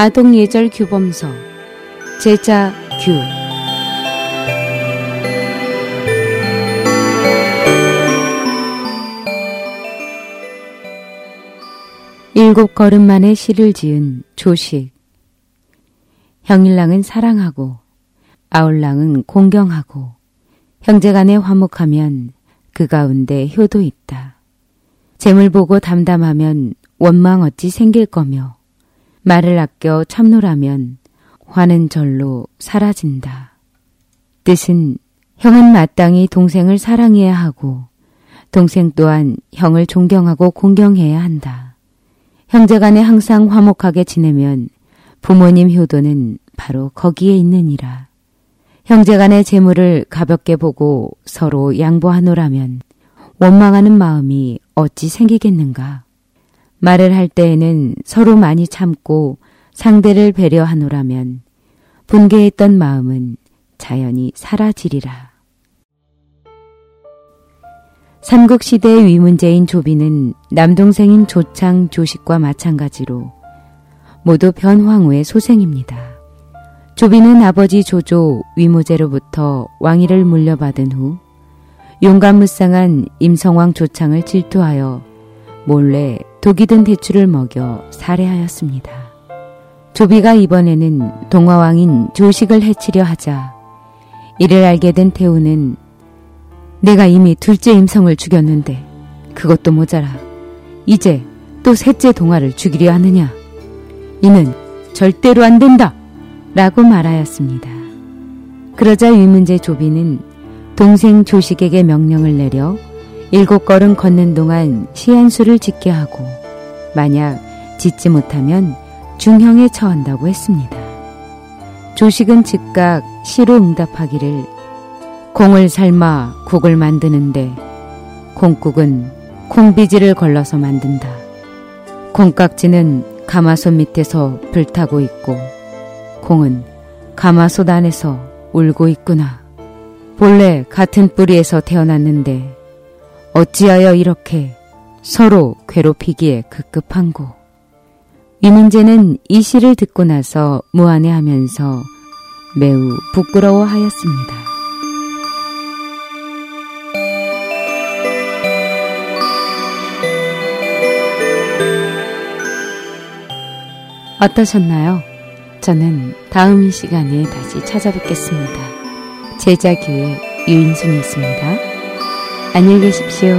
아동 예절 규범서 제자 규 일곱 걸음 만에 시를 지은 조식 형일랑은 사랑하고 아울랑은 공경하고 형제간에 화목하면 그 가운데 효도 있다. 재물 보고 담담하면 원망 어찌 생길 거며 말을 아껴 참노라면 화는 절로 사라진다. 뜻은 형은 마땅히 동생을 사랑해야 하고 동생 또한 형을 존경하고 공경해야 한다. 형제 간에 항상 화목하게 지내면 부모님 효도는 바로 거기에 있느니라. 형제 간의 재물을 가볍게 보고 서로 양보하노라면 원망하는 마음이 어찌 생기겠는가. 말을 할 때에는 서로 많이 참고 상대를 배려하노라면 분개했던 마음은 자연히 사라지리라. 삼국시대의 위문제인 조비는 남동생인 조창, 조식과 마찬가지로 모두 변황후의 소생입니다. 조비는 아버지 조조 위무제로부터 왕위를 물려받은 후 용감무쌍한 임성왕 조창을 질투하여 몰래 독이 든 대추를 먹여 살해하였습니다. 조비가 이번에는 동화왕인 조식을 해치려 하자 이를 알게 된 태우는 내가 이미 둘째 임성을 죽였는데 그것도 모자라 이제 또 셋째 동화를 죽이려 하느냐 이는 절대로 안 된다. 라고 말하였습니다. 그러자 위문제 조비는 동생 조식에게 명령을 내려 일곱 걸음 걷는 동안 시한수를 짓게 하고 만약 짓지 못하면 중형에 처한다고 했습니다. 조식은 즉각 시로 응답하기를 콩을 삶아 국을 만드는데 콩국은 콩비지를 걸러서 만든다. 콩깍지는 가마솥 밑에서 불타고 있고 콩은 가마솥 안에서 울고 있구나. 본래 같은 뿌리에서 태어났는데 어찌하여 이렇게 서로 괴롭히기에 급급한고. 이 문제는 이 시를 듣고 나서 무안해하면서 매우 부끄러워하였습니다. 어떠셨나요? 저는 다음 시간에 다시 찾아뵙겠습니다. 제자교회 유인순이었습니다. 안녕히 계십시오.